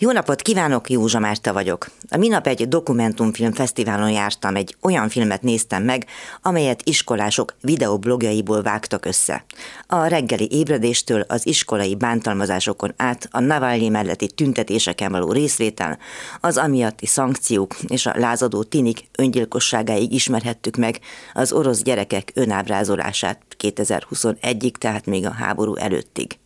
Jó napot kívánok, Józsa Márta vagyok. A minap egy dokumentumfilm fesztiválon jártam, egy olyan filmet néztem meg, amelyet iskolások videoblogjaiból vágtak össze. A reggeli ébredéstől az iskolai bántalmazásokon át a Navalnyi melletti tüntetéseken való részvétel, az amiatti szankciók és a lázadó tinik öngyilkosságáig ismerhettük meg az orosz gyerekek önábrázolását 2021-ig, tehát még a háború előttig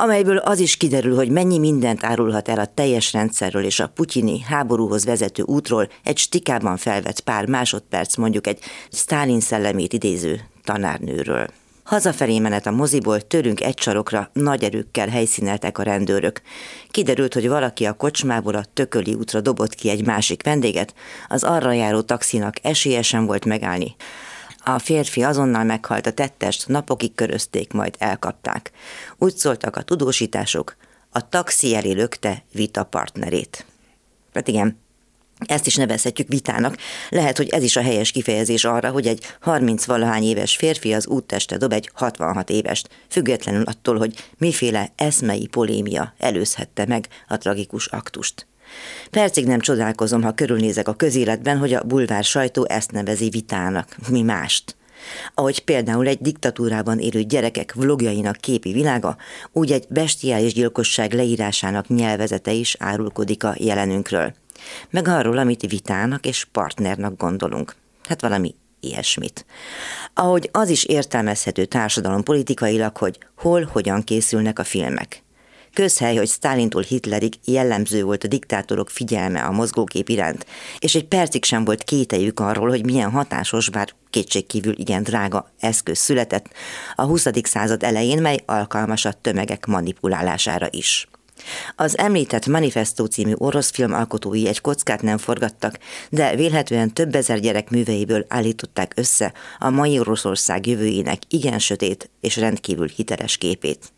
amelyből az is kiderül, hogy mennyi mindent árulhat el a teljes rendszerről és a putyini háborúhoz vezető útról egy stikában felvett pár másodperc mondjuk egy Stalin szellemét idéző tanárnőről. Hazafelé menet a moziból tőlünk egy sarokra nagy erőkkel helyszíneltek a rendőrök. Kiderült, hogy valaki a kocsmából a tököli útra dobott ki egy másik vendéget, az arra járó taxinak esélyesen volt megállni. A férfi azonnal meghalt, a tettest napokig körözték, majd elkapták. Úgy szóltak a tudósítások, a taxi elé lökte vita partnerét. Hát igen, ezt is nevezhetjük vitának. Lehet, hogy ez is a helyes kifejezés arra, hogy egy 30-valahány éves férfi az útteste dob egy 66 évest, függetlenül attól, hogy miféle eszmei polémia előzhette meg a tragikus aktust. Percig nem csodálkozom, ha körülnézek a közéletben, hogy a bulvár sajtó ezt nevezi vitának, mi mást. Ahogy például egy diktatúrában élő gyerekek vlogjainak képi világa, úgy egy bestiális gyilkosság leírásának nyelvezete is árulkodik a jelenünkről. Meg arról, amit vitának és partnernak gondolunk. Hát valami ilyesmit. Ahogy az is értelmezhető társadalom politikailag, hogy hol, hogyan készülnek a filmek. Közhely, hogy Stálintól Hitlerig jellemző volt a diktátorok figyelme a mozgókép iránt, és egy percig sem volt kételjük arról, hogy milyen hatásos, bár kétségkívül igen drága eszköz született a 20. század elején, mely alkalmas a tömegek manipulálására is. Az említett Manifesto című orosz film alkotói egy kockát nem forgattak, de vélhetően több ezer gyerek műveiből állították össze a mai Oroszország jövőjének igen sötét és rendkívül hiteles képét.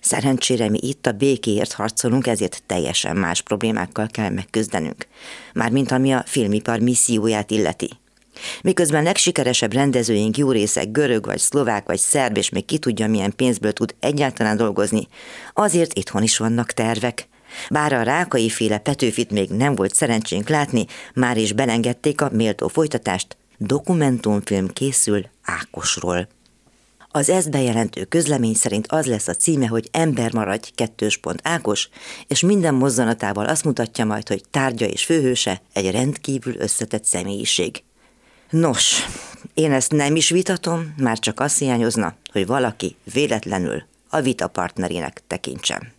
Szerencsére mi itt a békéért harcolunk, ezért teljesen más problémákkal kell megküzdenünk. Mármint ami a filmipar misszióját illeti. Miközben legsikeresebb rendezőink jó része görög, vagy szlovák, vagy szerb, és még ki tudja, milyen pénzből tud egyáltalán dolgozni, azért itthon is vannak tervek. Bár a rákai féle Petőfit még nem volt szerencsénk látni, már is belengedték a méltó folytatást, dokumentumfilm készül Ákosról. Az ezt bejelentő közlemény szerint az lesz a címe, hogy ember maradj kettős pont Ákos, és minden mozzanatával azt mutatja majd, hogy tárgya és főhőse egy rendkívül összetett személyiség. Nos, én ezt nem is vitatom, már csak azt hiányozna, hogy valaki véletlenül a vita partnerének tekintsem.